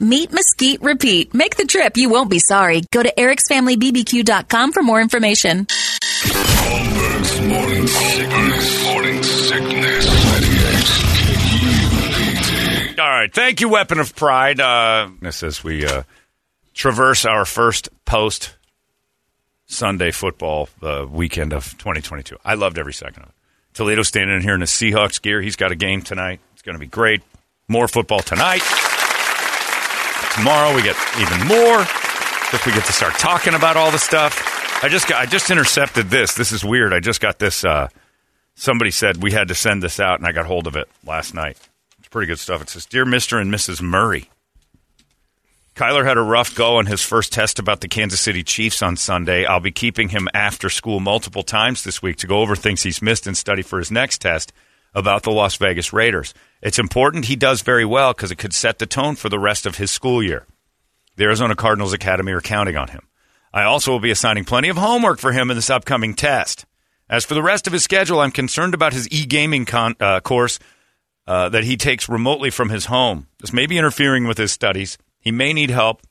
Meet Mesquite Repeat. Make the trip. You won't be sorry. Go to ericsfamilybbq.com for more information. Holmberg's morning sickness. Morning sickness. All right. Thank you, Weapon of Pride. Uh, this as we uh, traverse our first post Sunday football uh, weekend of 2022. I loved every second of it. Toledo standing in here in his Seahawks gear. He's got a game tonight. It's going to be great. More football tonight. Tomorrow we get even more. If we get to start talking about all the stuff. I just got, I just intercepted this. This is weird. I just got this. Uh, somebody said we had to send this out, and I got hold of it last night. It's pretty good stuff. It says, "Dear Mister and Mrs. Murray." Kyler had a rough go on his first test about the Kansas City Chiefs on Sunday. I'll be keeping him after school multiple times this week to go over things he's missed and study for his next test about the Las Vegas Raiders. It's important he does very well because it could set the tone for the rest of his school year. The Arizona Cardinals Academy are counting on him. I also will be assigning plenty of homework for him in this upcoming test. As for the rest of his schedule, I'm concerned about his e gaming con- uh, course uh, that he takes remotely from his home. This may be interfering with his studies. He may need help,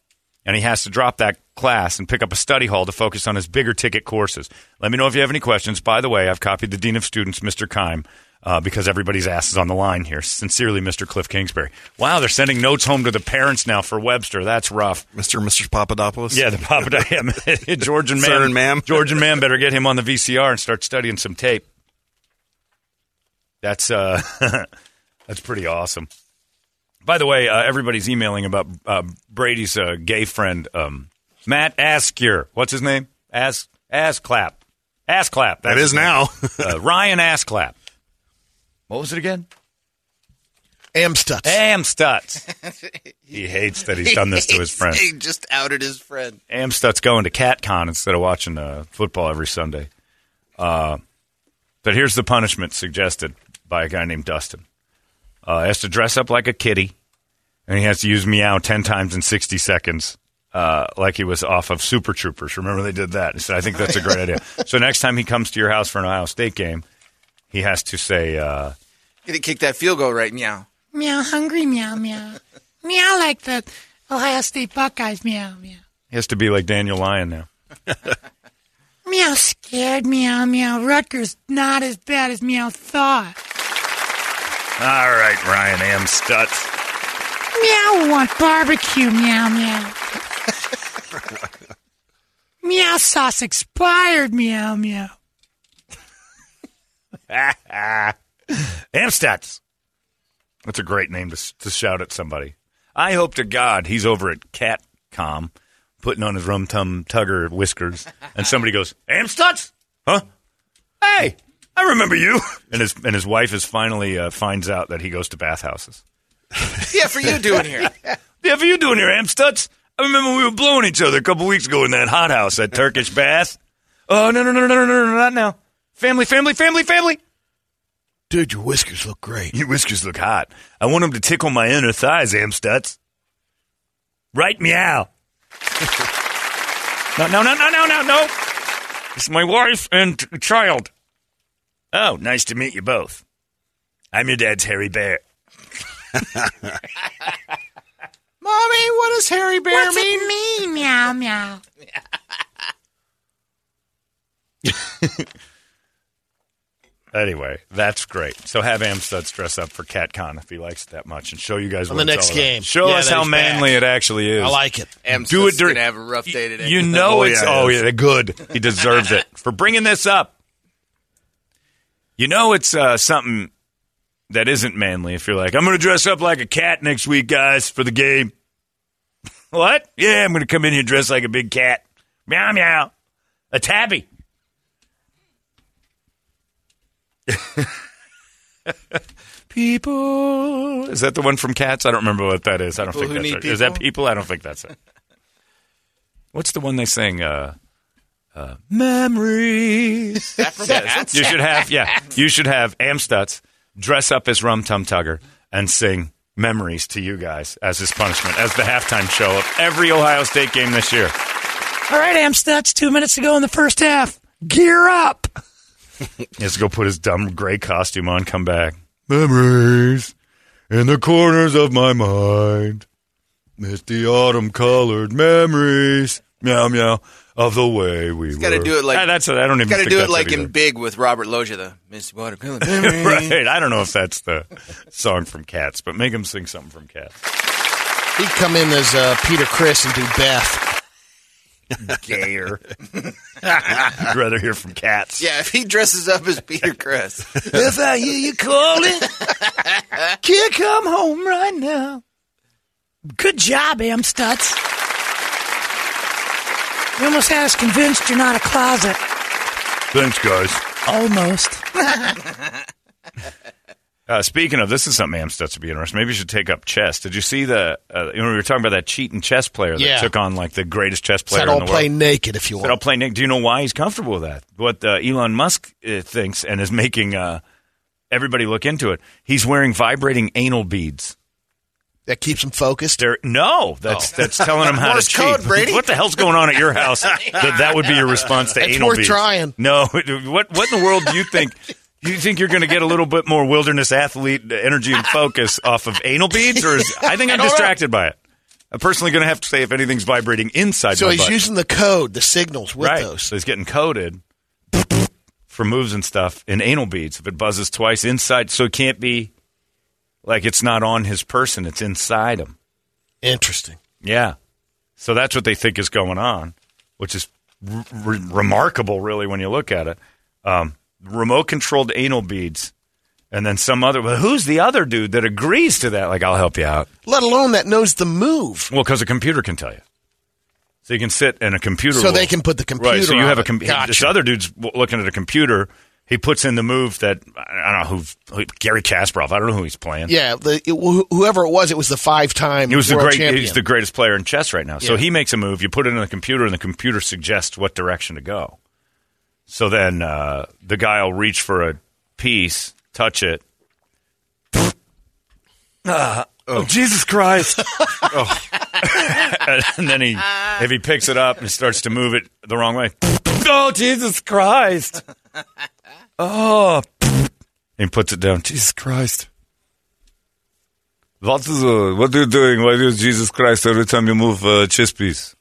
and he has to drop that class and pick up a study hall to focus on his bigger ticket courses. Let me know if you have any questions. By the way, I've copied the Dean of Students, Mr. Keim, uh, because everybody's ass is on the line here. Sincerely, Mr. Cliff Kingsbury. Wow, they're sending notes home to the parents now for Webster. That's rough. Mr. and Mrs. Papadopoulos? Yeah, the Papadopoulos. yeah, George and Sir man, and ma'am. George and man better get him on the VCR and start studying some tape. That's uh, that's pretty awesome. By the way, uh, everybody's emailing about uh, Brady's uh, gay friend um, Matt Askier. What's his name? As Asclap. Asclap. That is now. uh, Ryan Asclap. What was it again? Amstutz. Amstutz. he hates that he's done this to his friend. He just outed his friend. Amstutz going to CatCon instead of watching uh, football every Sunday. Uh, but here's the punishment suggested by a guy named Dustin. Uh, he has to dress up like a kitty, and he has to use meow 10 times in 60 seconds, uh, like he was off of Super Troopers. Remember they did that? He said, I think that's a great idea. So next time he comes to your house for an Ohio State game, he has to say, uh, Gonna kick that field goal right now. Meow, hungry, meow, meow. meow like the Ohio State Buckeyes, meow, meow. he has to be like Daniel Lyon now. Meow, scared, meow, meow. Rutgers not as bad as meow thought. All right, Ryan Amstutz. Meow want barbecue, meow, meow. meow sauce expired, meow, meow. Amstutz. That's a great name to, to shout at somebody. I hope to God he's over at CatCon putting on his rum tum tugger whiskers, and somebody goes, Amstutz? Huh? Hey, I remember you. And his, and his wife is finally uh, finds out that he goes to bathhouses. yeah, for you doing here. yeah. for you doing here, Amstutz. I remember we were blowing each other a couple weeks ago in that hothouse, that Turkish bath. Oh, no, no, no, no, no, no, not now. Family, family, family, family. Dude, your whiskers look great. Your whiskers look hot. I want them to tickle my inner thighs, Amstutz. Right meow. no, no, no, no, no, no, no. It's my wife and t- child. Oh, nice to meet you both. I'm your dad's hairy bear. Mommy, what does Harry Bear What's mean? it mean? Meow meow. Anyway, that's great. So have Amstutz dress up for CatCon if he likes it that much and show you guys On the it's next all about. game. Show Yeah, us how manly back. it actually is. I like it. Amstutz Do it is during. gonna have a rough day today. You know Oh, it's yeah, oh yeah good. He deserves it for bringing this up. You know it's uh, something that isn't manly if you're like I'm going to dress up like a cat next week, guys, for the game. what? Yeah, I'm going to come in here dressed like a big cat. Meow meow, a tabby. people. Is that the one from Cats? I don't remember what that is. I don't People think who that's need it. Is that people? people? I don't think that's it. What's the one they sing? Uh, uh, memories. That from Cats? You should have, yeah, you should have Amstutz dress up as Rum Tum Tugger and sing memories to you guys as his punishment, as the halftime show of every Ohio State game this year. All right, Amstutz, two minutes to go in the first half. Gear up. He has to go put his dumb gray costume on, come back. Memories in the corners of my mind. Misty autumn colored memories. Meow meow of the way we He's were. got to do it like Ah, that's it. I don't even Got to do it like in Big with Robert Loggia, the Misty Watercolor. right. I don't know if that's the song from Cats, but make him sing something from Cats. He'd come in as uh, Peter Criss and do Beth. Gayer. I'd rather hear from Cats. yeah, if he dresses up as Peter Criss. If I hear you calling, can't come home right now. Good job, Amstutz. You almost had us convinced you're not a closet. Thanks, guys. Almost. Uh, speaking of, this is something Amstutz would be interested. Maybe you should take up chess. Did you see the? Uh, you know, we were talking about that cheating chess player that Yeah. took on like the greatest chess player Said in I'll the play world. naked if you Said I'll want. play Nick. Do you know why he's comfortable with that? What uh, Elon Musk uh, thinks and is making uh, everybody look into it. He's wearing vibrating anal beads. That keeps him focused. There, no, that's that's telling him how to Morse cheat. code, Brady. What the hell's going on at your house? that that would be your response to It's anal worth beads. trying. No, what what in the world do you think? You think you're going to get a little bit more wilderness athlete energy and focus off of anal beads, or is, I think I'm distracted by it. I'm personally going to have to say if anything's vibrating inside. So my he's butt. using the code, the signals with right. those. So he's getting coded for moves and stuff in anal beads. If it buzzes twice inside, so it can't be like it's not on his person; it's inside him. Interesting. Yeah. So that's what they think is going on, which is r- r- remarkable, really, when you look at it. Um, remote controlled anal beads. And then some other, well, who's the other dude that agrees to that? Like, I'll help you out. Let alone that knows the move. Well, because a computer can tell you. So you can sit and a computer. So will- they can put the computer Right. So you have a computer. Gotcha. This other dude's looking at a computer. He puts in the move that I don't know who, who Garry Kasparov. I don't know who he's playing. Yeah, the, it, wh- whoever it was, it was the five-time He was the world great. champion. He's the greatest player in chess right now. So he makes a move. You put it in the computer, and the computer suggests what direction to go. So then uh, the guy will reach for a piece, touch it. Ah, oh. Jesus Christ! oh. and then he, if he picks it up and starts to move it the wrong way, oh Jesus Christ! Oh, and he puts it down. Jesus Christ! What is uh, what are you doing? Why do you Jesus Christ every time you move a chess piece?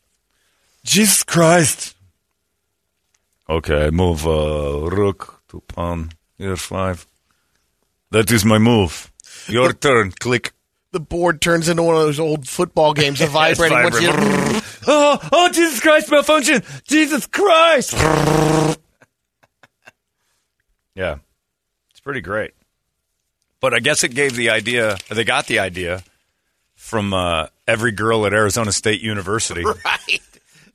Jesus Christ! Okay, I move uh, rook to pawn here five. That is my move. Your turn. Click. the board turns into one of those old football games of vibrating. Once you- oh, oh, Jesus Christ, malfunction! Jesus Christ! yeah, it's pretty great. But I guess it gave the idea. They got the idea from uh, every girl at Arizona State University. right.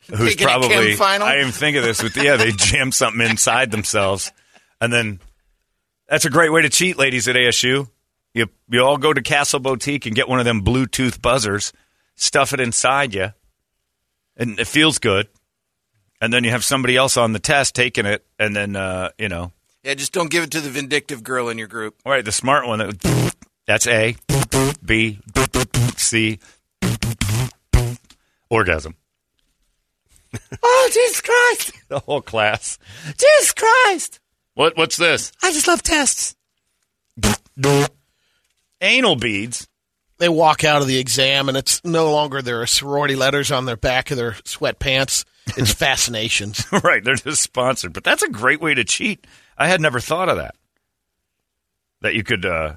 Who's Taking a chem probably final? I even think of this with yeah they jam something inside themselves and then that's a great way to cheat ladies at ASU you you all go to Castle Boutique and get one of them Bluetooth buzzers stuff it inside you and it feels good. And then you have somebody else on the test taking it, and then uh, you know, Yeah, just don't give it to the vindictive girl in your group. all right, the smart one. That, that's A, B, C, orgasm. Oh, Jesus Christ! The whole class. Jesus Christ! What? What's this? I just love tests. Anal beads. They walk out of the exam, and it's no longer their sorority letters on their back of their sweatpants. It's fascinations. right, they're just sponsored. But that's a great way to cheat. I had never thought of that. That you could. uh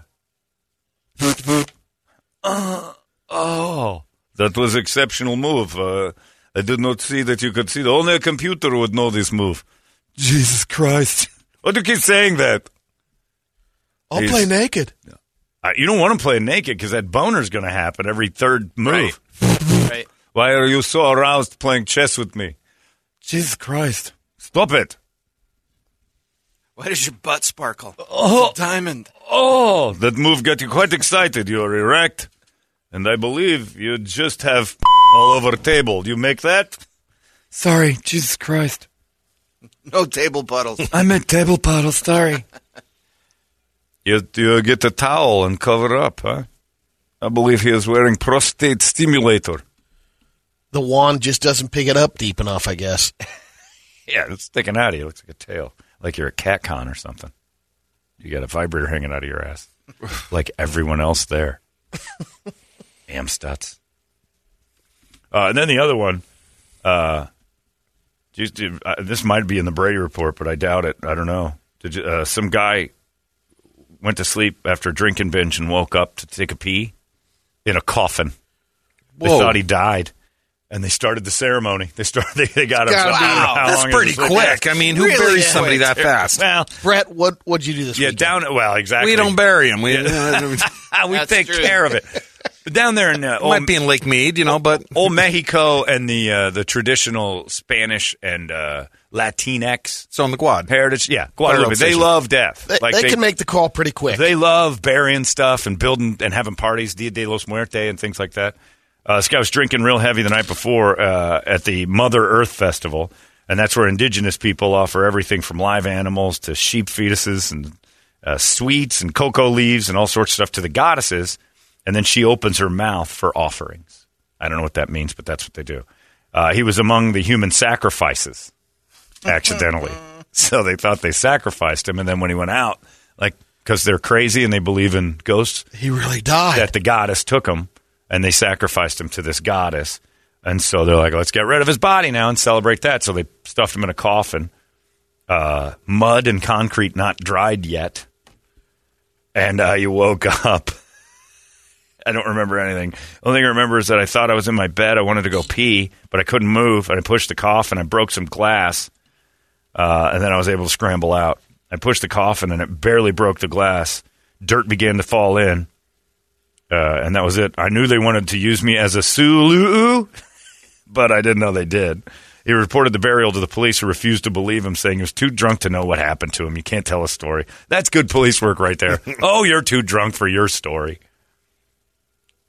Uh, oh, that was exceptional move. Uh, I did not see that you could see. it. Only a computer would know this move. Jesus Christ! Why do you keep saying that? I'll He's- play naked. Uh, you don't want to play naked because that boner's going to happen every third move. Right. Why are you so aroused playing chess with me? Jesus Christ! Stop it! Why does your butt sparkle? Oh. It's a diamond. Oh, that move got you quite excited. You're erect. And I believe you just have all over the table. Do you make that? Sorry, Jesus Christ. No table puddles. I meant table paddle, sorry. you, you get a towel and cover up, huh? I believe he is wearing prostate stimulator. The wand just doesn't pick it up deep enough, I guess. Yeah, it's sticking out of you. It looks like a tail. Like you're a cat con or something. You got a vibrator hanging out of your ass. like everyone else there. Amstutz. Uh, and then the other one, uh, just, uh, this might be in the Brady report, but I doubt it. I don't know. Did you, uh, some guy went to sleep after a drinking binge and woke up to take a pee in a coffin. They thought he died. And they started the ceremony. They started. They, they got him. Gotta so I don't be- know how That's pretty was. quick. I mean, who Really buries quick. somebody that fast? Well, Brett, what what'd you do this yeah, weekend? down. Well, exactly. We don't bury him. We, we take true. care of it. But down there in uh, might old, be in Lake Mead, you know, but old Mexico and the uh, the traditional Spanish and uh, Latinx it's on the quad. heritage, yeah, Guadalupe. They love death. They, like they can make the call pretty quick. They love burying stuff and building and having parties, Dia de los Muertos and things like that. Uh, this guy was drinking real heavy the night before uh, at the Mother Earth Festival, and that's where indigenous people offer everything from live animals to sheep fetuses and uh, sweets and cocoa leaves and all sorts of stuff to the goddesses, and then she opens her mouth for offerings. I don't know what that means, but that's what they do. Uh, he was among the human sacrifices accidentally. so they thought they sacrificed him, and then when he went out, like because they're crazy and they believe in ghosts, he really died. that the goddess took him and they sacrificed him to this goddess. And so they're like, let's get rid of his body now and celebrate that. So they stuffed him in a coffin, uh, mud and concrete not dried yet. And uh, you woke up. I don't remember anything. The only thing I remember is that I thought I was in my bed. I wanted to go pee, but I couldn't move. And I pushed the coffin. I broke some glass. Uh, and then I was able to scramble out. I pushed the coffin and it barely broke the glass. Dirt began to fall in. Uh, and that was it. I knew they wanted to use me as a Sulu, but I didn't know they did. He reported the burial to the police, who refused to believe him, saying he was too drunk to know what happened to him. You can't tell a story. That's good police work right there. oh, you're too drunk for your story.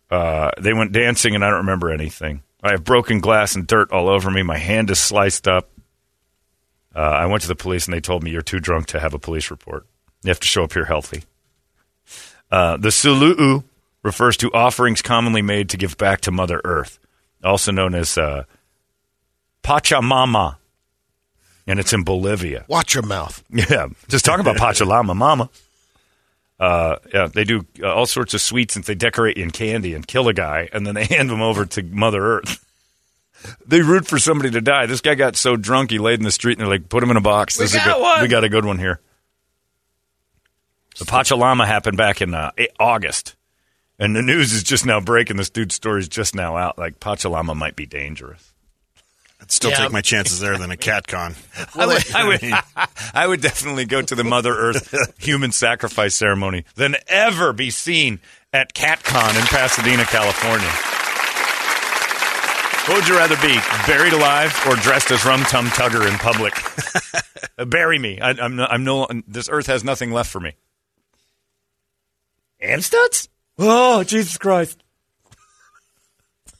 Uh, they went dancing, and I don't remember anything. I have broken glass and dirt all over me. My hand is sliced up. Uh, I went to the police, and they told me you're too drunk to have a police report. You have to show up here healthy. Uh, the Sulu'u refers to offerings commonly made to give back to Mother Earth, also known as uh, Pachamama, and it's in Bolivia. Watch your mouth. Yeah, just talking about Pachamama, Mama. Uh, yeah, they do uh, all sorts of sweets and they decorate you in candy and kill a guy, and then they hand him over to Mother Earth. they root for somebody to die. This guy got so drunk he laid in the street, and they're like, "Put him in a box. We This is a got good, one." We got a good one here." The Pachalama happened back in uh, August, and the news is just now breaking. This dude's story is just now out. Like Pachalama might be dangerous. I'd still Yeah. take my chances there than a cat con. I would, I would, I would definitely go to the Mother Earth human sacrifice ceremony than ever be seen at CatCon in Pasadena, California. What would you rather be, buried alive or dressed as Rum Tum Tugger in public? Uh, bury me. I, I'm, no, I'm no. This Earth has nothing left for me. Amstutz? Oh, Jesus Christ!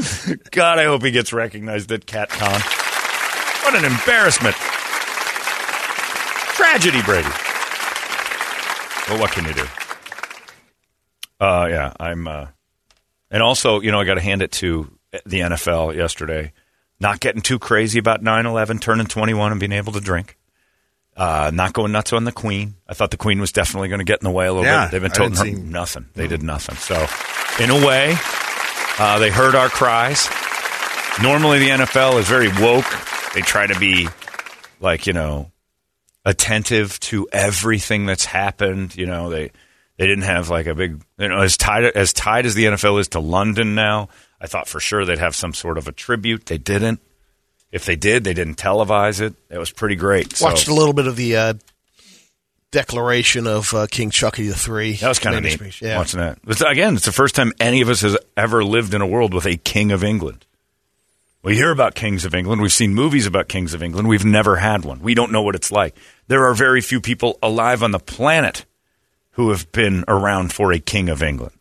God, I hope he gets recognized at CatCon. What an embarrassment. Tragedy, Brady. Well, what can you do? Uh, yeah, I'm. Uh, and also, you know, I got to hand it to the NFL yesterday. Not getting too crazy about 9 11, turning 21 and being able to drink. Uh, not going nuts on the Queen. I thought the Queen was definitely going to get in the way a little Yeah, bit. They've been toting her see- nothing. They did nothing. So, in a way, uh, they heard our cries. Normally, the NFL is very woke. They try to be like you know attentive to everything that's happened. You know, they they didn't have like a big you know as tied as tied as the NFL is to London now. I thought for sure they'd have some sort of a tribute. They didn't. If they did, they didn't televise it. It was pretty great. So Watched a little bit of the uh, declaration of uh, King Chucky the Three. that was kind of neat speech. Yeah. watching that. But again, it's the first time any of us has ever lived in a world with a king of England. We hear about kings of England. We've seen movies about kings of England. We've never had one. We don't know what it's like. There are very few people alive on the planet who have been around for a king of England.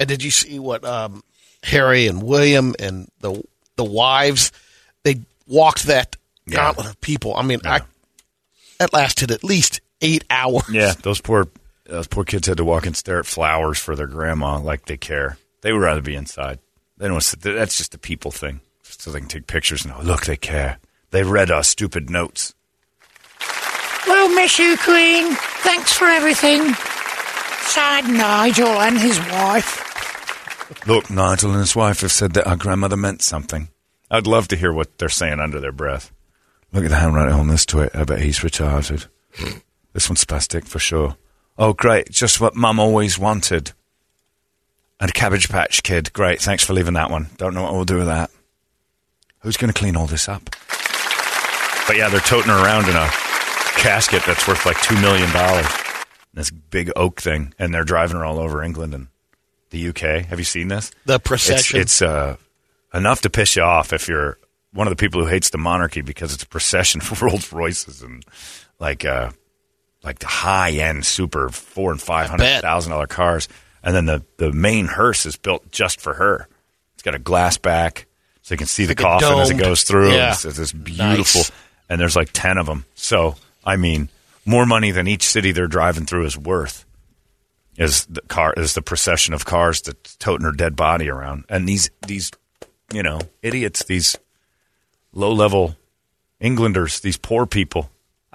And did you see what um, Harry and William and the the wives they walked that Yeah. gauntlet of people? I mean, I that lasted at least eight hours. Yeah, those poor those poor kids had to walk and stare at flowers for their grandma like they care. They would rather be inside. They don't. That's just a people thing, just so they can take pictures and oh, look, they care. They read our stupid notes. We'll miss you, Queen. Thanks for everything. Signed Nigel and his wife. Look, Nigel and his wife have said that our grandmother meant something. I'd love to hear what they're saying under their breath. Look at the handwriting on this to it. I bet he's retarded. This one's spastic for sure. Oh, great. Just what Mum always wanted. And a Cabbage Patch Kid. Great. Thanks for leaving that one. Don't know what we'll do with that. Who's going to clean all this up? But yeah, they're toting her around in a casket that's worth like $2 million. This big oak thing. And they're driving her all over England and the UK. Have you seen this? The procession. It's, it's uh, enough to piss you off if you're one of the people who hates the monarchy because it's a procession for Rolls Royces and like uh, like the high end super four and five hundred thousand dollar cars, and then the the main hearse is built just for her. It's got a glass back so you can see the like coffin as it goes through. yeah. It's, it's this beautiful, Nice. and there's like ten of them. So I mean, more money than each city they're driving through is worth is the car is the procession of cars that's toting her dead body around, and these these you know idiots, these low level Englanders, these poor people.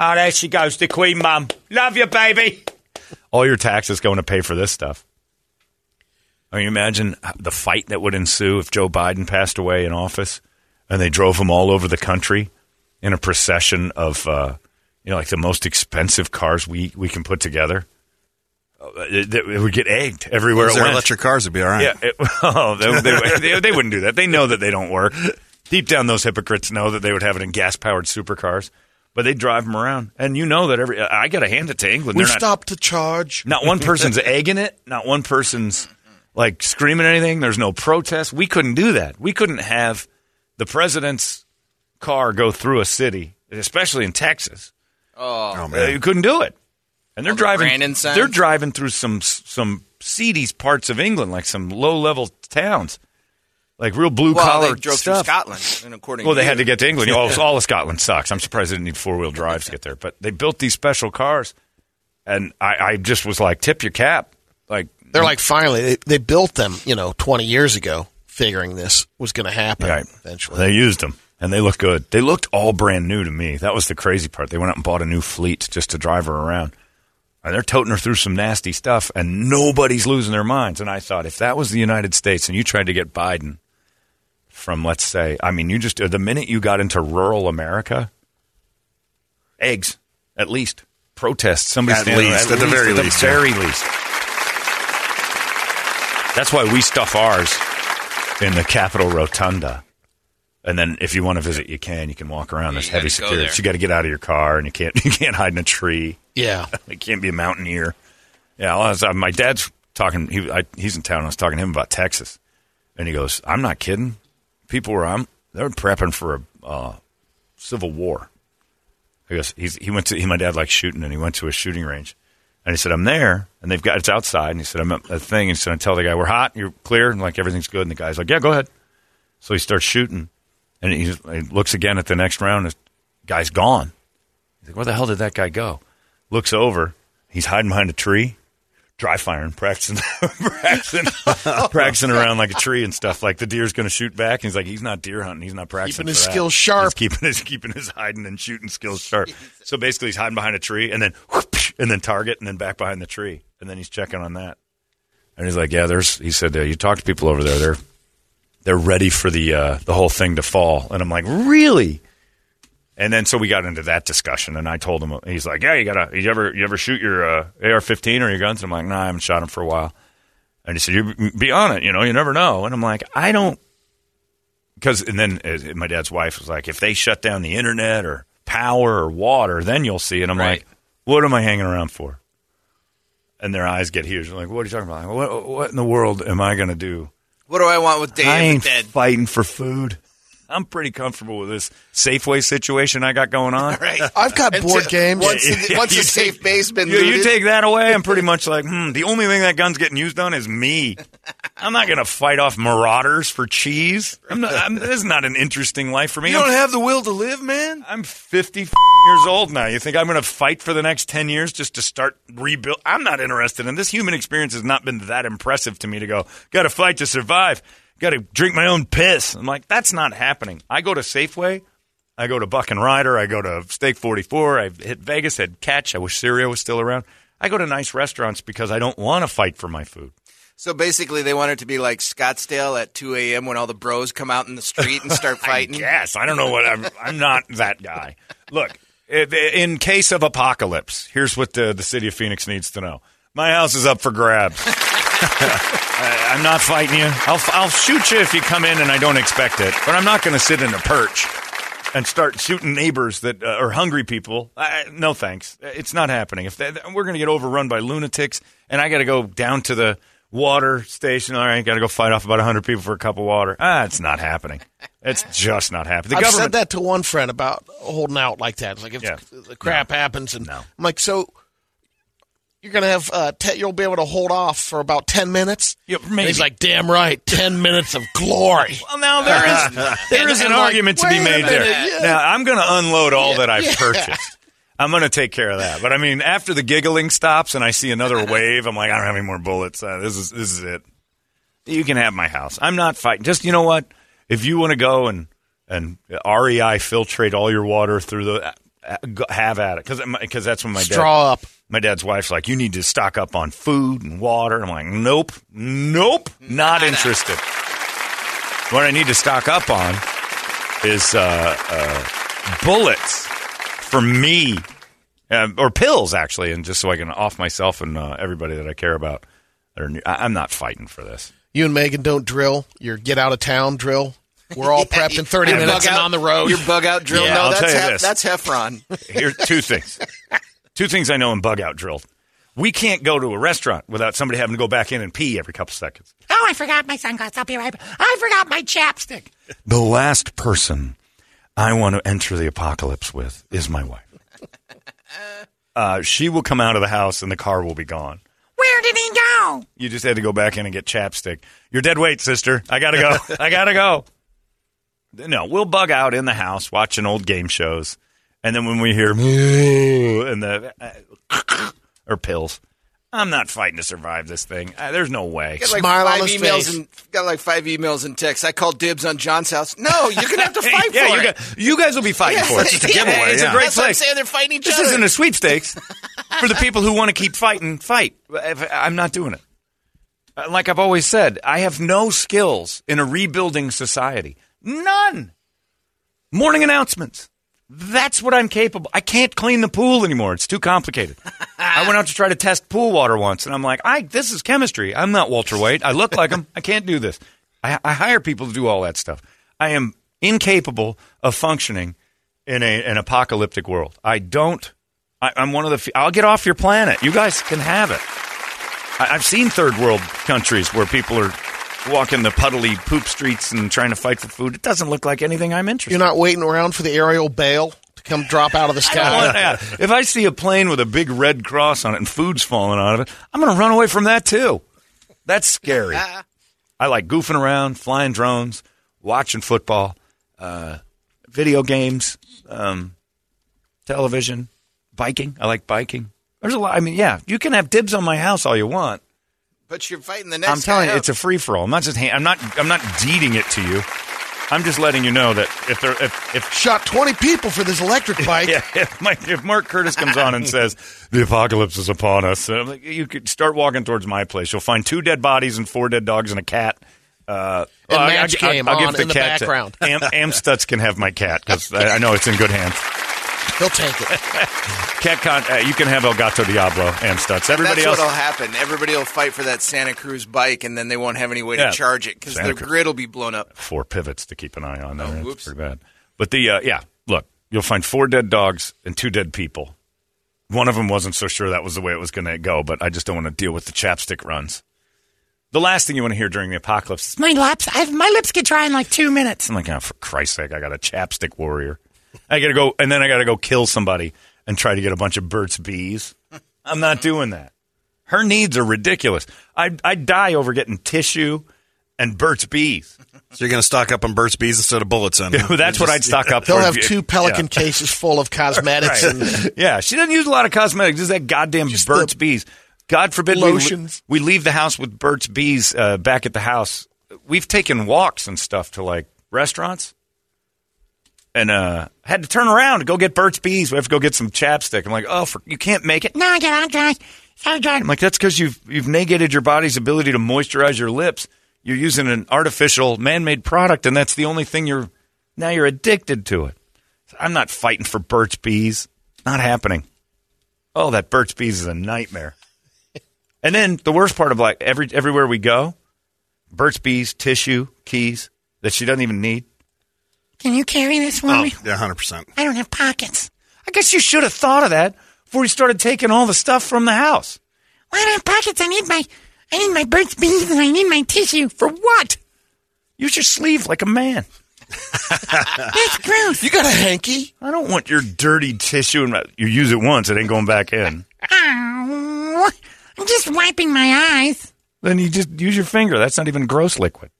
Oh, there she goes, the Queen Mum. Love you, baby. All your taxes going to pay for this stuff. I mean, imagine the fight that would ensue if Joe Biden passed away in office, and they drove him all over the country in a procession of, uh, you know, like the most expensive cars we we can put together. Uh, It, it would get egged everywhere it Their went. electric cars would be all right. Yeah, it, oh, they, they, they, they wouldn't do that. They know that they don't work. Deep down, those hypocrites know that they would have it in gas-powered supercars, but they drive them around. And you know that every. I got to hand it to England. we They're not, stopped to charge. not one person's egging it. Not one person's like screaming anything. There's no protest. We couldn't do that. We couldn't have the president's car go through a city, especially in Texas. Oh, Oh Uh, man, you couldn't do it. And they're All driving. Brandon signs? They're driving through some some seedy parts of England, like some low level towns, like real blue well, collar they drove stuff. through Scotland, and according Well, to they you. had to get to England. All, all of Scotland sucks. I'm surprised they didn't need four wheel drives to get there. But they built these special cars, and I, I just was like, tip your cap. Like They're like, finally, they, they built them, you know, 20 years ago, figuring this was going to happen Right. eventually. They used them, and they look good. They looked all brand new to me. That was the crazy part. They went out and bought a new fleet just to drive her around. And they're toting her through some nasty stuff, and nobody's losing their minds. And I thought, if that was the United States and you tried to get Biden from, let's say, I mean, you just, the minute you got into rural America, eggs, at least, protests, somebody At standing- least, at the very at least, the yeah. very least. That's why we stuff ours in the Capitol Rotunda. And then if you want to visit, you can. You can walk around. There's heavy security. there. You got to get out of your car, and you can't you can't hide in a tree. Yeah. You can't be a mountaineer. Yeah, was, uh, my dad's talking. He, I, he's in town. I was talking to him about Texas, and he goes, "I'm not kidding. People were I'm they're prepping for a uh, civil war." I guess he's, he went to he, my dad likes shooting, and he went to a shooting range, and he said, "I'm there, and they've got it's outside." And he said, "I'm a thing," and so I tell the guy, "We're hot, you're clear, and like everything's good." And the guy's like, "Yeah, go ahead." So he starts shooting, and he, he looks again at the next round. And The guy's gone. He's like, "Where the hell did that guy go?" Looks over. He's hiding behind a tree, dry firing, practicing, practicing, practicing around like a tree and stuff. Like the deer's going to shoot back. And he's like, he's not deer hunting. He's not practicing. Keeping his skills sharp. He's keeping his keeping his hiding and shooting skills sharp. So basically, he's hiding behind a tree and then whoop, and then target and then back behind the tree and then he's checking on that. And he's like, yeah, there's. He said, you talk to people over there. They're they're ready for the uh, the whole thing to fall. And I'm like, really? And then so we got into that discussion, and I told him he's like, "Yeah, you gotta you ever you ever shoot your uh, AR-15 or your guns?" And I'm like, "No, I haven't shot them for a while." And he said, "You be on it, you know, you never know." And I'm like, "I don't," because and then uh, my dad's wife was like, "If they shut down the internet or power or water, then you'll see." And I'm Right. like, "What am I hanging around for?" And their eyes get huge. They're like, "What are you talking about? What what in the world am I going to do?" What do I want with Dave I ain't dead? fighting for food. I'm pretty comfortable with this Safeway situation I got going on. Right. I've got board games. Once, the, Yeah, once you the safe take- base been You, you take that away, I'm pretty much like, hmm, the only thing that gun's getting used on is me. I'm not going to fight off marauders for cheese. I'm not, I'm, this is not an interesting life for me. you I'm, don't have the will to live, man. I'm 50 years old now. You think I'm going to fight for the next 10 years just to start rebuild? I'm not interested in this. Human experience has not been that impressive to me to go, got to fight to survive. Got to drink my own piss. I'm like, that's not happening. I go to Safeway. I go to Buck and Rider. I go to Steak 44. I hit Vegas, had Catch. I wish Syria was still around. I go to nice restaurants because I don't want to fight for my food. So basically, they want it to be like Scottsdale at 2 a.m. when all the bros come out in the street and start fighting. Yes, I don't know what I'm. I'm not that guy. Look, in case of apocalypse, here's what the, the city of Phoenix needs to know: my house is up for grabs. I, I'm not fighting you. I'll I'll shoot you if you come in and I don't expect it, but I'm not going to sit in a perch and start shooting neighbors that uh, are hungry people. I, no thanks. It's not happening. If that, we're going to get overrun by lunatics, and I got to go down to the water station. All right, got to go fight off about 100 people for a cup of water. Ah, it's not happening. It's just not happening. The I've government. said that to one friend about holding out like that. It's like if Yeah. the crap happens, and No. I'm like, so you're gonna have uh, te- you'll be able to hold off for about ten minutes. Yeah, And maybe. he's like, damn right, ten minutes of glory. Well, now there is there is And an I'm like, argument to be made there. yeah. Now I'm going to unload all that I've yeah. purchased. I'm going to take care of that. But I mean, after the giggling stops and I see another wave, I'm like, I don't have any more bullets. Uh, this is this is it. You can have my house. I'm not fighting. Just you know what? If you want to go and and REI filtrate all your water through the go- have at it because because that's when my dad Straw up. my dad's wife's like, you need to stock up on food and water. I'm like, nope, nope, not interested. What I need to stock up on is uh, uh, bullets for me, uh, or pills actually, and just so I can off myself and uh, everybody that I care about. That are new. I- I'm not fighting for this. You and Megan don't drill. Your get out of town drill. We're all prepped in thirty Your minutes bug and on the road. Your bug out drill. Yeah, no, I'll that's tell you Hef- this. that's Heffron. Here's two things. two things I know in bug out drill. We can't go to a restaurant without somebody having to go back in and pee every couple seconds. Oh, I forgot my sunglasses. I'll be right back. I forgot my chapstick. The last person I want to enter the apocalypse with is my wife. Uh, she will come out of the house and the car will be gone. Where did he go? You just had to go back in and get chapstick. You're dead weight, sister. I gotta go. I gotta go. No, we'll bug out in the house watching old game shows, and then when we hear and the uh, or pills, I'm not fighting to survive this thing. Uh, there's no way. Got like Smile on five his emails face. and got like five emails and texts. I called dibs on John's house. No, you're gonna have to fight yeah, for you, it. guys, you guys will be fighting for it. It's just a Yeah, giveaway. It's yeah. a great That's what I'm place. saying. They're fighting each This other. isn't a sweepstakes for the people who want to keep fighting. Fight. I'm not doing it. Uh, Like I've always said, I have no skills in a rebuilding society. None. Morning announcements. That's what I'm capable. I can't clean the pool anymore. It's too complicated. I went out to try to test pool water once, and I'm like, I this is chemistry. I'm not Walter White. I look like him. I can't do this. I, I hire people to do all that stuff. I am incapable of functioning in a, an apocalyptic world. I don't. I, I'm one of the. I'll get off your planet. You guys can have it. I, I've seen third world countries where people are walking the puddly poop streets and trying to fight for food. It doesn't look like anything I'm interested. You're not waiting around for the aerial bail to come drop out of the I sky. that. If I see a plane with a big red cross on it and food's falling out of it, I'm going to run away from that too. That's scary. I like goofing around, flying drones, watching football, uh, video games, um, television, biking. I like biking. There's a lot. I mean, yeah, you can have dibs on my house all you want. But you're fighting the next. I'm telling guy you, up. it's a free for all. I'm not just. ha- I'm not. I'm not deeding it to you. I'm just letting you know that if there, if, if Shot 20 people for this electric bike. yeah, if, Mike, if Mark Curtis comes on and says the apocalypse is upon us, like, you could start walking towards my place. You'll find two dead bodies and four dead dogs and a cat. Uh, And I- match I- I- game I'll give on the in the cat to- background. Am, Amstutz can have my cat because I, I know it's in good hands. He'll take it. Cat con, uh, you can have El Gato Diablo, Amstutz. Everybody That's else, what'll happen. Everybody will fight for that Santa Cruz bike, and then they won't have any way Yeah. to charge it because Santa the Cruz. grid will be blown up. four pivots to keep an eye on. There, Oh, It's whoops. pretty bad. But the uh, yeah, look, you'll find four dead dogs and two dead people. One of them wasn't so sure that was the way it was going to go, but I just don't want to deal with the chapstick runs. The last thing you want to hear during the apocalypse is My lips, I, my lips get dry in like two minutes. I'm like, oh, for Christ's sake, I got a chapstick warrior. I got to go, and then I got to go kill somebody and try to get a bunch of Burt's Bees. I'm not doing that. Her needs are ridiculous. I'd, I'd die over getting tissue and Burt's Bees. So you're going to stock up on Burt's Bees instead of bullets then? That's what I'd stock up He'll have two Pelican yeah. cases full of cosmetics and yeah, she doesn't use a lot of cosmetics. Just that goddamn Just Burt's Bees. God forbid lotions. We, we leave the house with Burt's Bees uh, back at the house. We've taken walks and stuff to like restaurants, and uh, had to turn around to go get Burt's Bees. We have to go get some chapstick. I'm like, oh, for, you can't make it. No, I get out dry. So dry. I'm like, that's because you've you've negated your body's ability to moisturize your lips. You're using an artificial, man-made product, and that's the only thing you're now you're addicted to it. I'm not fighting for Burt's Bees. Not happening. Oh, that Burt's Bees is a nightmare. and then the worst part of like every everywhere we go, Burt's Bees, tissue, keys that she doesn't even need. Can you carry this for Oh, me? yeah, 100%. I don't have pockets. I guess you should have thought of that before you started taking all the stuff from the house. Why don't have pockets? I need my, I need my Burt's Bees and I need my tissue. For what? Use your sleeve like a man. That's gross. you got a hanky. I don't want your dirty tissue. And you use it once, it ain't going back in. Ow. I'm just wiping my eyes. Then you just use your finger. That's not even gross liquid.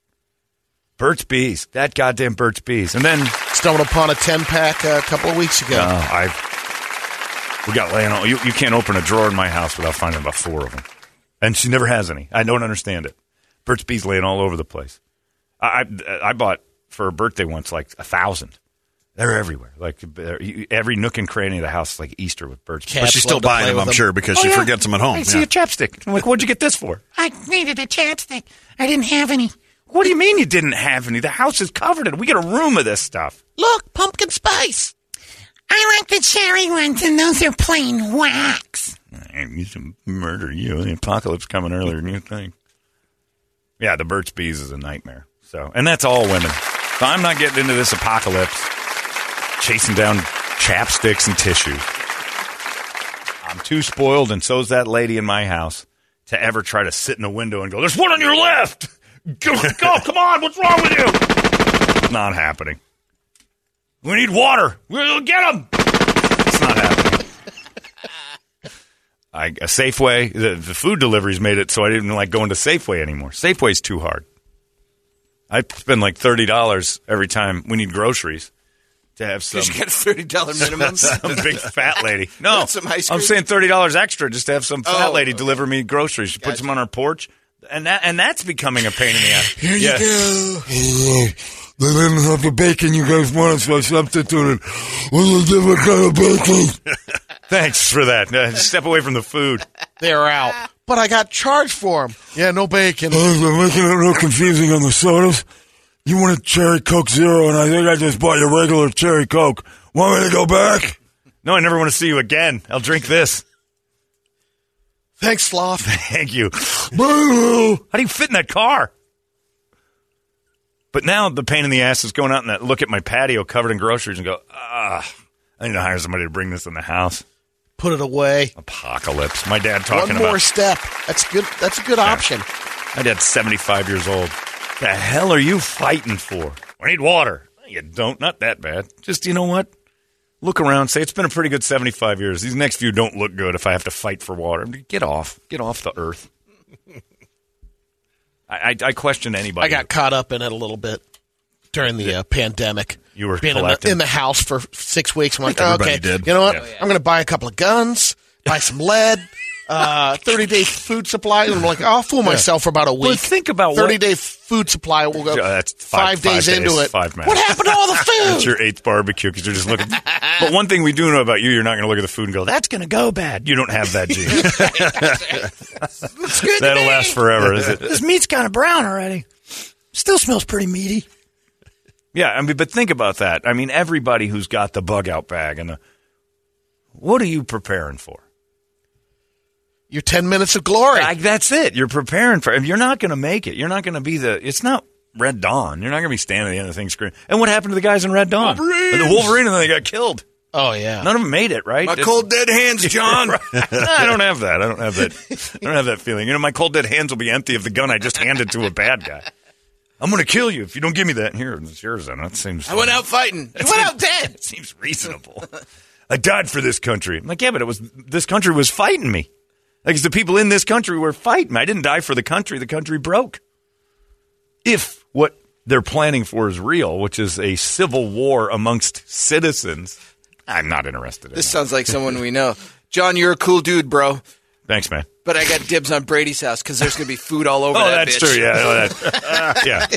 Burt's Bees. That goddamn Burt's Bees. And then Stumbled upon a 10 pack a couple of weeks ago. uh, I we got laying on. You, you can't open a drawer in my house without finding about four of them. And she never has any. I don't understand it. Burt's Bees laying all over the place. I I, I bought for her birthday once like a thousand. They're everywhere. Like they're- every nook and cranny of the house, is like Easter with Burt's Bees. But Cats she's still love buying play them, I'm them. sure, because Oh, she yeah. forgets them at home. I see Yeah. a chapstick. I'm like, what'd you get this for? I needed a chapstick. I didn't have any. What do you mean you didn't have any? The house is covered in. it. We get a room of this stuff. Look, pumpkin spice. I like the cherry ones, and those are plain wax. I used to murder you. The apocalypse coming earlier than you think. Yeah, the Burt's Bees is a nightmare. So, and that's all women. So I'm not getting into this apocalypse, chasing down chapsticks and tissues. I'm too spoiled, and so's that lady in my house, to ever try to sit in a window and go, "There's one on your left. Go, go come on, what's wrong with you?" Not happening. We need water. We'll get them. It's not happening. I, a Safeway, the, the food deliveries made it so I didn't like going to Safeway anymore. Safeway's too hard. I spend like thirty dollars every time we need groceries to have some, Because you got thirty dollar minimums. some big fat lady. No, some ice I'm saying thirty dollars extra just to have some fat Oh. lady deliver me groceries. She puts them on our porch, and that and that's becoming a pain in the ass. Here you go. They didn't have the bacon you guys wanted, so I substituted with a different kind of bacon. Thanks for that. Uh, step away from the food. They're out. But I got charged for them. Yeah, no bacon. Oh, they're making it real confusing on the sodas. You wanted cherry Coke Zero, and I think I just bought you regular cherry Coke. Want me to go back? No, I never want to see you again. I'll drink this. Thanks, Sloth. Thank you. Boo! How do you fit in that car? But now the pain in the ass is going out and that look at my patio covered in groceries and go, ah, I need to hire somebody to bring this in the house. Put it away. Apocalypse. My dad talking about it. One more about step. That's good. That's a good option. my dad's 75 years old. The hell are you fighting for? I need water. You don't. Not that bad. Just, you know what? Look around. Say, it's been a pretty good 75 years. These next few don't look good if I have to fight for water. Get off. Get off the earth. I, I, I question anybody. I got caught up in it a little bit during the uh, pandemic. You were being in the, in the house for six weeks. I'm like, Everybody okay, did. you know what? Yeah. I'm going to buy a couple of guns, buy some lead, uh, 30 day food supply. And I'm like, I'll fool myself for about a week. Well, think about 30 what- day food supply. We'll go Yeah, that's five, five- days five into days, it. five minutes. What happened to all the food? That's your eighth barbecue because you're just looking. but one thing we do know about you, you're not going to look at the food and go, "That's going to go bad." You don't have that gene. It's good to That'll last forever. Is it? This meat's kind of brown already. Still smells pretty meaty. Yeah, I mean, but think about that. I mean, everybody who's got the bug out bag and the, what are you preparing for? Your 10 minutes of glory. Like that's it. You're preparing for. If you're not going to make it, you're not going to be the. It's not Red Dawn. You're not going to be standing at the end of the thing screaming. And what happened to the guys in Red Dawn? Wolverines! The Wolverine, and then they got killed. oh, yeah. None of them made it, right? My It's- cold dead hands, John. I don't have that. I don't have that. I don't have that feeling. You know, my cold dead hands will be empty of the gun I just handed to a bad guy. I'm going to kill you if you don't give me that. Here, it's yours. Then that seems. I went out fighting. You went out dead. It seems reasonable. I died for this country. I'm like, yeah, but it was this country was fighting me. Like, it's the people in this country were fighting. I didn't die for the country. The country broke. If what they're planning for is real, which is a civil war amongst citizens, I'm not interested in This that. sounds like someone we know. John, you're a cool dude, bro. Thanks, man. But I got dibs on Brady's house because there's going to be food all over Oh, that that's bitch. true. Yeah, oh, that- uh, yeah.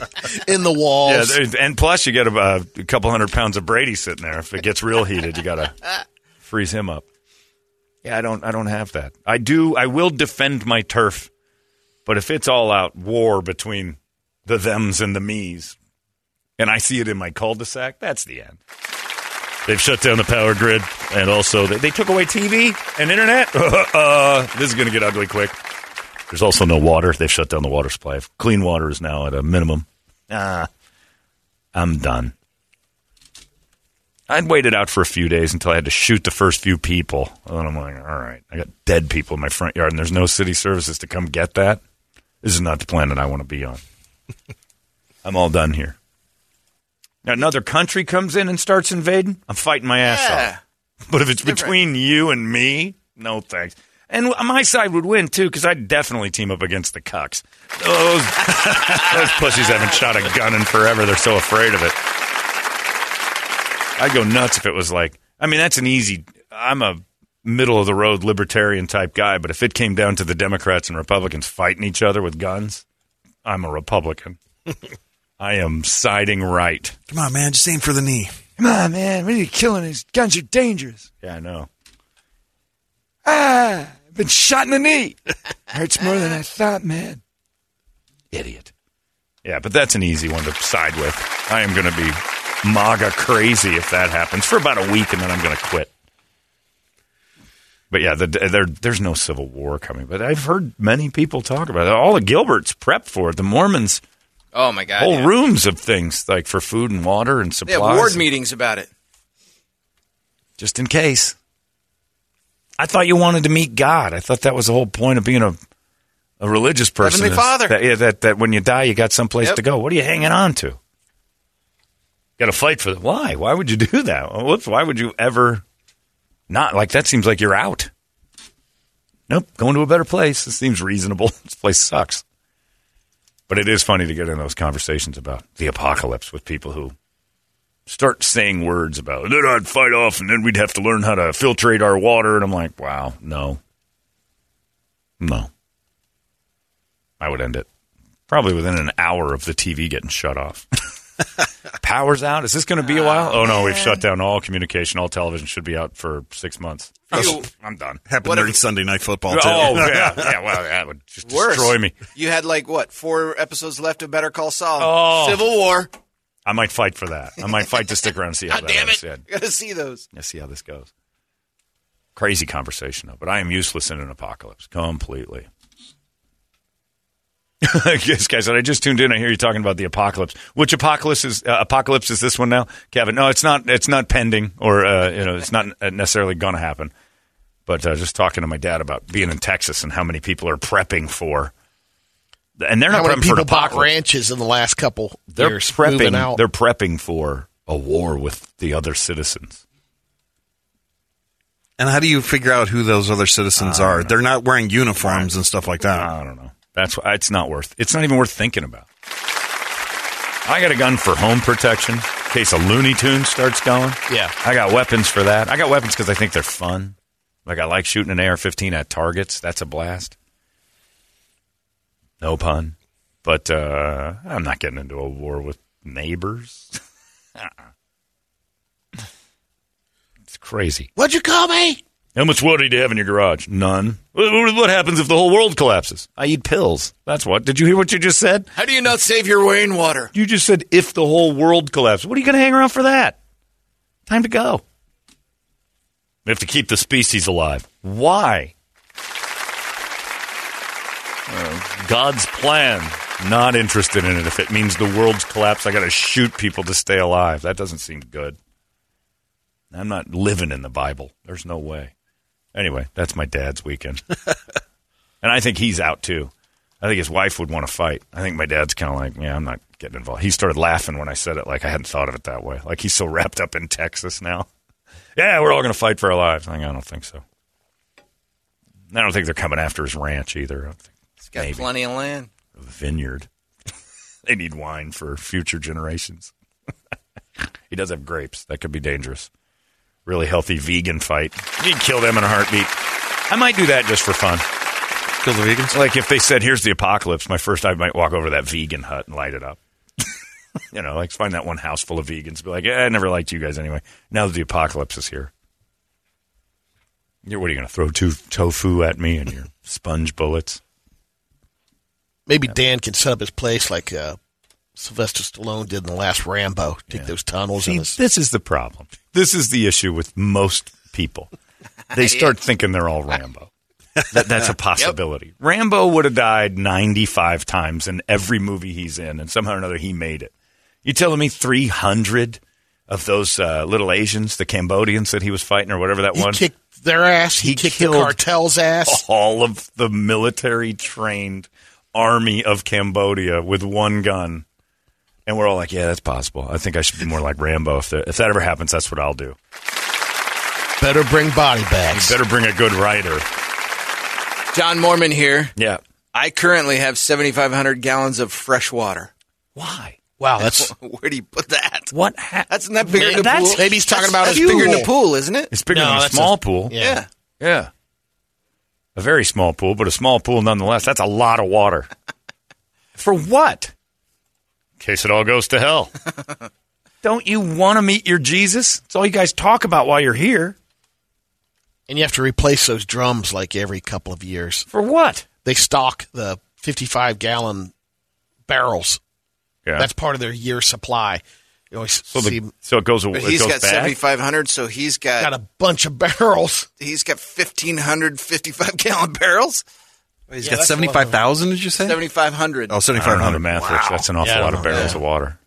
In the Yeah, walls. there's- and plus you get a, a couple hundred pounds of Brady sitting there. If it gets real heated, you got to freeze him up. Yeah, I don't. I don't have that. I do. I will defend my turf, but if it's all out war between the them's and the me's, and I see it in my cul-de-sac, that's the end. They've shut down the power grid, and also they, they took away TV and internet. uh, this is going to get ugly quick. There's also no water. They've shut down the water supply. Clean water is now at a minimum. Ah, I'm done. I'd waited out for a few days until I had to shoot the first few people. And I'm like, all right, I got dead people in my front yard, and there's no city services to come get that. This is not the planet I want to be on. I'm all done here. Now, another country comes in and starts invading, I'm fighting my ass Yeah. off. But if it's between you and me, no thanks. And my side would win too, because I'd definitely team up against the cucks. Those, those pussies haven't shot a gun in forever. They're so afraid of it. I'd go nuts if it was like. I mean, that's an easy. I'm a middle of the road libertarian type guy, but if it came down to the Democrats and Republicans fighting each other with guns, I'm a Republican. I am siding right. Come on, man. Just aim for the knee. Come on, man. We need killing these guns are dangerous. Yeah, I know. Ah, I've been shot in the knee. Hurts more than I thought, man. Idiot. Yeah, but that's an easy one to side with. I am going to be MAGA crazy if that happens for about a week, and then I'm going to quit. But yeah, the, there, there's no civil war coming. But I've heard many people talk about it. All the Gilberts prep for it. The Mormons, Oh, my God. whole yeah. rooms of things like for food and water and They supplies. have ward meetings about it. just in case. I thought you wanted to meet God. I thought that was the whole point of being a a religious person. Heavenly Father. That, yeah, that that when you die, you got someplace Yep. to go. What are you hanging on to? Got to fight for the why? Why would you do that? Whoops! Why would you ever not like that? Seems like you're out. Nope, going to a better place. Seems reasonable. This place sucks. But it is funny to get in those conversations about the apocalypse with people who start saying words about then I'd fight off and then we'd have to learn how to filtrate our water and I'm like, wow, no. No. I would end it. Probably within an hour of the TV getting shut off. Power's out. Is this going to be a while? Ah, oh no, we've shut down all communication. All television should be out for six months. You- oh, I'm done. Happened What during if- Sunday night football, oh, too. Oh yeah, yeah. Well, that would just Worse. destroy me. You had like what four episodes left of Better Call Saul. Oh. Civil War. I might fight for that. I might fight to stick around and see how God that damn ends. it! Yeah. I gotta see those. Let's see how this goes. Crazy conversation, though. But I am useless in an apocalypse completely. this guy said, "I just tuned in. I hear you talking about the apocalypse. Which apocalypse is uh, apocalypse is this one now, Kevin? No, it's not. It's not pending, or uh, you know, it's not necessarily going to happen. But uh, just talking to my dad about being in Texas and how many people are prepping for, and they're not many prepping for people an bought ranches in the last couple They're years? prepping. out. They're prepping for a war with the other citizens. And how do you figure out who those other citizens are? They're not wearing uniforms and stuff like that. I don't know. That's why it's not worth. It's not even worth thinking about. I got a gun for home protection in case a Looney Tune starts going. Yeah. I got weapons for that. I got weapons because I think they're fun. Like I like shooting an AR-15 at targets. That's a blast. No pun. But uh, I'm not getting into a war with neighbors. It's crazy. What'd you call me? How much water do you have in your garage? None. What what happens if the whole world collapses? I eat pills. That's what. Did you hear what you just said? How do you not save your rainwater? You just said if the whole world collapses. What are you going to hang around for that? Time to go. We have to keep the species alive. Why? Uh, God's plan. Not interested in it. If it means the world's collapse, I got to shoot people to stay alive. That doesn't seem good. I'm not living in the Bible. There's no way. Anyway, that's my dad's weekend. and I think he's out too. I think his wife would want to fight. I think my dad's kind of like, yeah, I'm not getting involved. He started laughing when I said it, like I hadn't thought of it that way. Like he's so wrapped up in Texas now. yeah, we're all going to fight for our lives. I'm Like, I don't think so. I don't think they're coming after his ranch either. I think He's got Maybe. plenty of land. a vineyard. they need wine for future generations. he does have grapes. That could be dangerous. Really healthy vegan fight. You'd kill them in a heartbeat. I might do that just for fun. Kill the vegans. Like if they said, "Here's the apocalypse," my first I might walk over to that vegan hut and light it up. you know, like find that one house full of vegans. Be like, eh, I never liked you guys anyway. Now that the apocalypse is here, you're, what are you going to throw to- tofu at me and your sponge bullets? Maybe Dan can set up his place like uh, Sylvester Stallone did in the last Rambo. Take those tunnels See, his. this is the problem. This is the issue with most people. They start thinking they're all Rambo. That, that's a possibility. Rambo would have died 95 times in every movie he's in, and somehow or another he made it. You telling me 300 of those uh, little Asians, the Cambodians that he was fighting or whatever that He one, kicked their ass. He, He kicked the killed- cartel's ass. all of the military trained army of Cambodia with one gun. And we're all like, yeah, that's possible. I think I should be more like Rambo. If, that if that ever happens, that's what I'll do. Better bring body bags. You Better bring a good writer. John Mormon here. Yeah. I currently have 7,500 gallons of fresh water. Why? Wow, that's Where do you put that? What? Ha- That's not bigger than the That's- pool. maybe he's talking about that's his bigger than pool. the pool, isn't it? it's bigger No, than a small a- pool. yeah. Yeah. Yeah. A very small pool, but a small pool nonetheless. That's a lot of water. For what? In case it all goes to hell. Don't you want to meet your Jesus? It's all you guys talk about while you're here. and you have to replace those drums like every couple of years. For what? They stock the 55 gallon barrels. Yeah. That's part of their year supply. You always so, see the, so it goes. away. it he's goes got bad? 7,500, so he's got, got a bunch of barrels. he's got 1,500 55 gallon barrels. He's Yeah, got that's a lot. 75,000, did you say? 7,500. Oh, I don't know the 7,500. math works. That's an awful Yeah, lot of barrels Yeah. of water.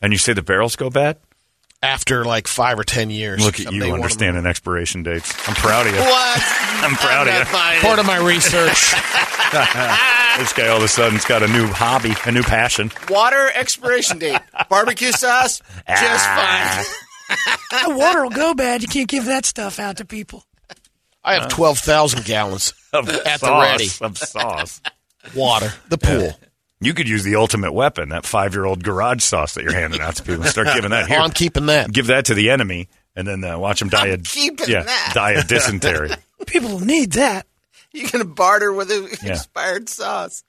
And you say the barrels go bad? After like five or ten years. Look at you want 'em- understanding expiration dates. I'm proud of you. What? I'm proud of you. Part of my research. This guy all of a sudden's got a new hobby, a new passion. Water expiration date. Barbecue sauce, just Ah. fine. The water will go bad. You can't give that stuff out to people. I have 12,000 gallons Of at the sauce, ready. Of sauce. Water. The pool. You could use the ultimate weapon, that five year old garage sauce that you're handing out to people. Start giving that Oh, here. I'm keeping that. Give that to the enemy, and then uh, watch them die I'm of keeping yeah, that. die of dysentery. People need that. You're going to barter with a Yeah. expired sauce.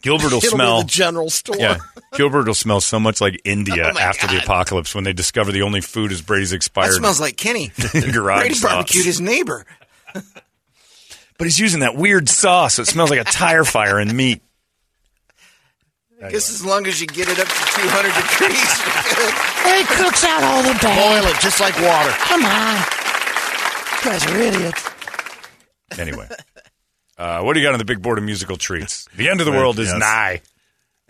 Gilbert will It'll smell. be the general store. Yeah, Gilbert will smell so much like India Oh, my after the apocalypse when they discover the only food is Brady's expired. That expired smells like Kenny. garage Brady sauce. barbecued his neighbor. But he's using that weird sauce. So it smells like a tire fire and meat. I guess as long as you get it up to 200 degrees. It cooks out all the bad. Boil it just like water. Come on. You guys are idiots. Anyway, Uh, what do you got on the big board of musical treats? The end of the world is Yes. nigh.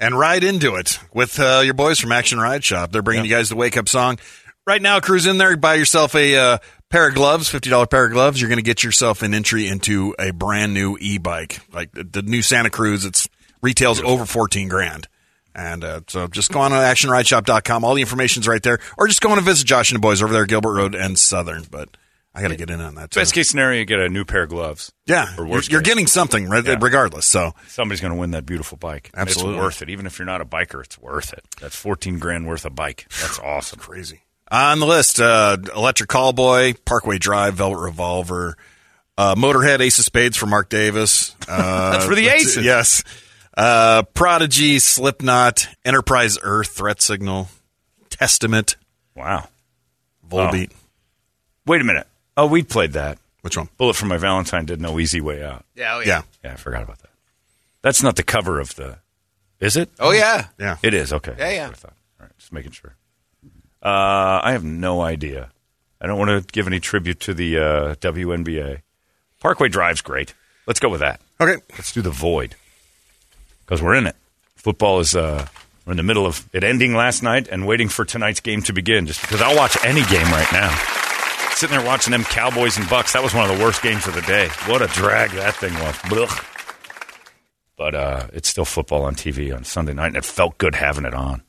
and ride into it with uh, your boys from Action Ride Shop. They're bringing you guys the wake up song. Right now, cruise in there, buy yourself a uh, pair of gloves, fifty dollar pair of gloves. You're going to get yourself an entry into a brand new e bike, like the, the new Santa Cruz. It's retails over fourteen grand. And uh, so just go on to actionrideshop.com. All the information's right there. Or just go on and visit Josh and the boys over there, Gilbert Road and Southern. But I got to get in on that. Too. Best case scenario, you get a new pair of gloves. Yeah, Or you're, you're getting something right, Yeah. regardless. So Somebody's going to win that beautiful bike. Absolutely. It's worth it. Even if you're not a biker, it's worth it. That's 14 grand worth of bike. That's awesome. crazy. On the list, uh, Electric Callboy, Parkway Drive, Velvet Revolver, uh, Motorhead, Ace of Spades for Mark Davis. Uh, That's for the that's- Aces. Yes. Uh, Prodigy, Slipknot, Enterprise Earth, Threat Signal, Testament, Wow. Volbeat. Wait a minute. Oh, we played that. Which one? Bullet for My Valentine did No Easy Way Out. Yeah, oh, yeah. Yeah. Yeah, I forgot about that. That's not the cover of the. Is it? Oh, yeah. Yeah. It is. Okay. Yeah, yeah. I thought. All right. Just making sure. Uh, I have no idea. I don't want to give any tribute to the uh, WNBA. Parkway Drive's great. Let's go with that. Okay. Let's do the void because we're in it. Football is uh, we're in the middle of it ending last night and waiting for tonight's game to begin. Just because I'll watch any game right now. Sitting there watching them Cowboys and Bucs. That was one of the worst games of the day. What a drag that thing was. Blech. But uh, it's still football on TV on Sunday night, and it felt good having it on.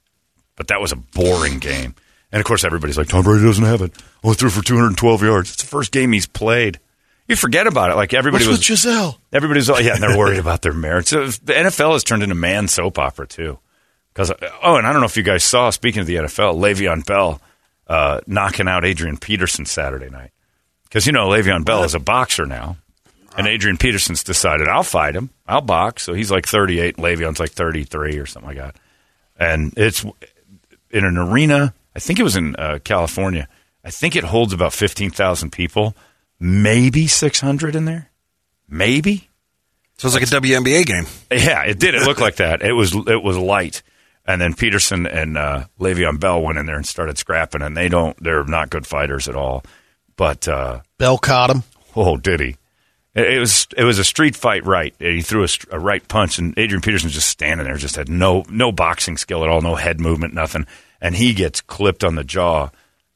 But that was a boring game. And of course, everybody's like, Tom Brady doesn't have it. Only threw for 212 yards. It's the first game he's played. You forget about it. Like everybody What's was with Gisele? Everybody's all, yeah, and they're worried about their marriage. So the NFL has turned into man soap opera too. Because oh, and I don't know if you guys saw. Speaking of the NFL, Le'Veon Bell uh, knocking out Adrian Peterson Saturday night. Because you know Le'Veon Bell is a boxer now, and Adrian Peterson's decided I'll fight him. I'll box. So he's like 38. Le'Veon's like 33 or something like that. And it's in an arena. I think it was in uh, California. I think it holds about 15,000 people. Maybe 600 in there. Maybe. So it's like a WNBA game. Yeah, it did. It looked like that. It was it was light, and then Peterson and uh, Le'Veon Bell went in there and started scrapping, and they don't. They're not good fighters at all. But uh, Bell caught him. oh, did he? It, it was it was a street fight, right? He threw a, a right punch, and Adrian Peterson just standing there, just had no no boxing skill at all, no head movement, nothing, and he gets clipped on the jaw.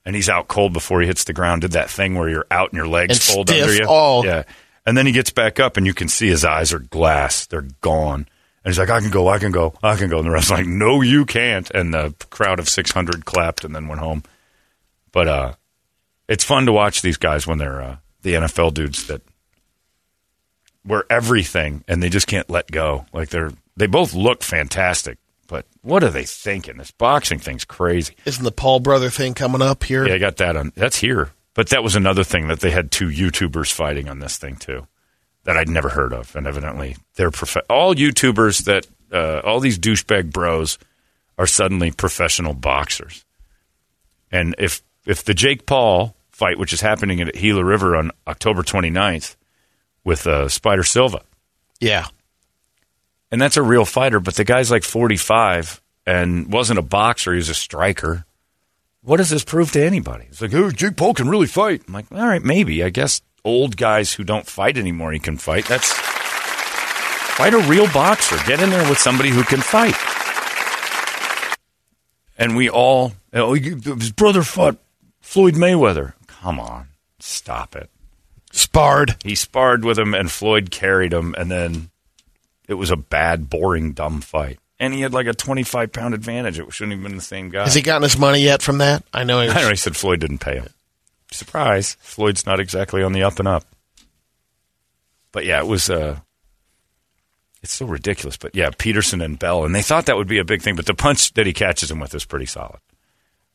And he's out cold before he hits the ground. Did that thing where you're out and your legs And fold under you? Oh. yeah. And then he gets back up, and you can see his eyes are glass. They're gone. And he's like, I can go, I can go, I can go. And the rest like, no, you can't. And the crowd of 600 clapped and then went home. But uh, it's fun to watch these guys when they're uh, the NFL dudes that were everything and they just can't let go. Like they're, they both look fantastic, but what are they thinking? This boxing thing's crazy. Isn't the Paul brother thing coming up here? Yeah, I got that on. That's here. But that was another thing that they had two YouTubers fighting on this thing too, that I'd never heard of, and evidently they're prof- all YouTubers that uh, all these douchebag bros are suddenly professional boxers. And if if the Jake Paul fight, which is happening at Gila River on October 29th with uh, Spider Silva, Yeah. And that's a real fighter, but the guy's like 45 and wasn't a boxer, he was a striker. What does this prove to anybody? It's like, oh, Jake Paul can really fight. I'm like, all right, maybe. I guess old guys who don't fight anymore, he can fight. That's fight a real boxer. Get in there with somebody who can fight. And we all, oh, you- his brother fought Floyd Mayweather. Come on, stop it. Sparred. He sparred with him, and Floyd carried him, and then it was a bad, boring, dumb fight. And he had like a 25 pound advantage. It shouldn't have been the same guy. Has he gotten his money yet from that? I know he I know he said Floyd didn't pay him. Surprise. Floyd's not exactly on the up and up. But yeah, it was uh it's so ridiculous. But yeah, Peterson and Bell, and they thought that would be a big thing, but the punch that he catches him with is pretty solid.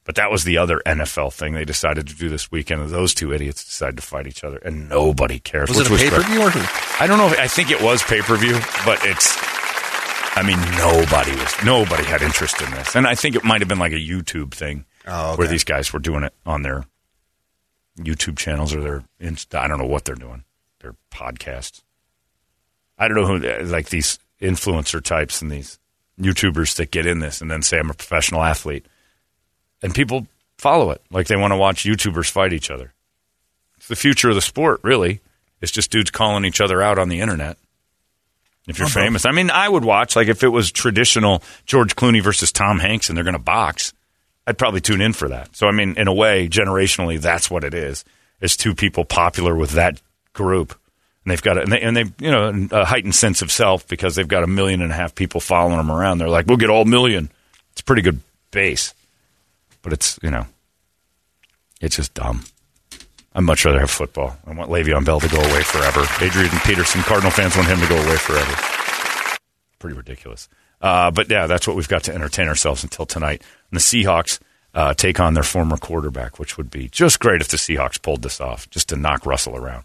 But that was the other NFL thing they decided to do this weekend. and Those two idiots decided to fight each other, and nobody cares. Was it a pay per view or? I don't know. If, I think it was pay per view, but it's. I mean, nobody was. Nobody had interest in this, and I think it might have been like a YouTube thing Oh, okay. where these guys were doing it on their YouTube channels or their. Inst- I don't know what they're doing. Their podcasts. I don't know who like these influencer types and these YouTubers that get in this and then say I'm a professional athlete, and people follow it like they want to watch YouTubers fight each other. It's the future of the sport, really. It's just dudes calling each other out on the internet. If you're oh, famous, I mean, I would watch. Like if it was traditional George Clooney versus Tom Hanks, and they're going to box, I'd probably tune in for that. So I mean, in a way, generationally, that's what it It's Is two people popular with that group, and they've got a, and they, and they you know a heightened sense of self because they've got a million and a half people following them around. They're like, we'll get all million. It's a pretty good base, but it's you know, it's just dumb. I'd much rather have football. I want Le'Veon Bell to go away forever. Adrian Peterson, Cardinal fans want him to go away forever. Pretty ridiculous. Uh, but yeah, that's what we've got to entertain ourselves until tonight. And the Seahawks uh, take on their former quarterback, which would be just great if the Seahawks pulled this off, just to knock Russell around.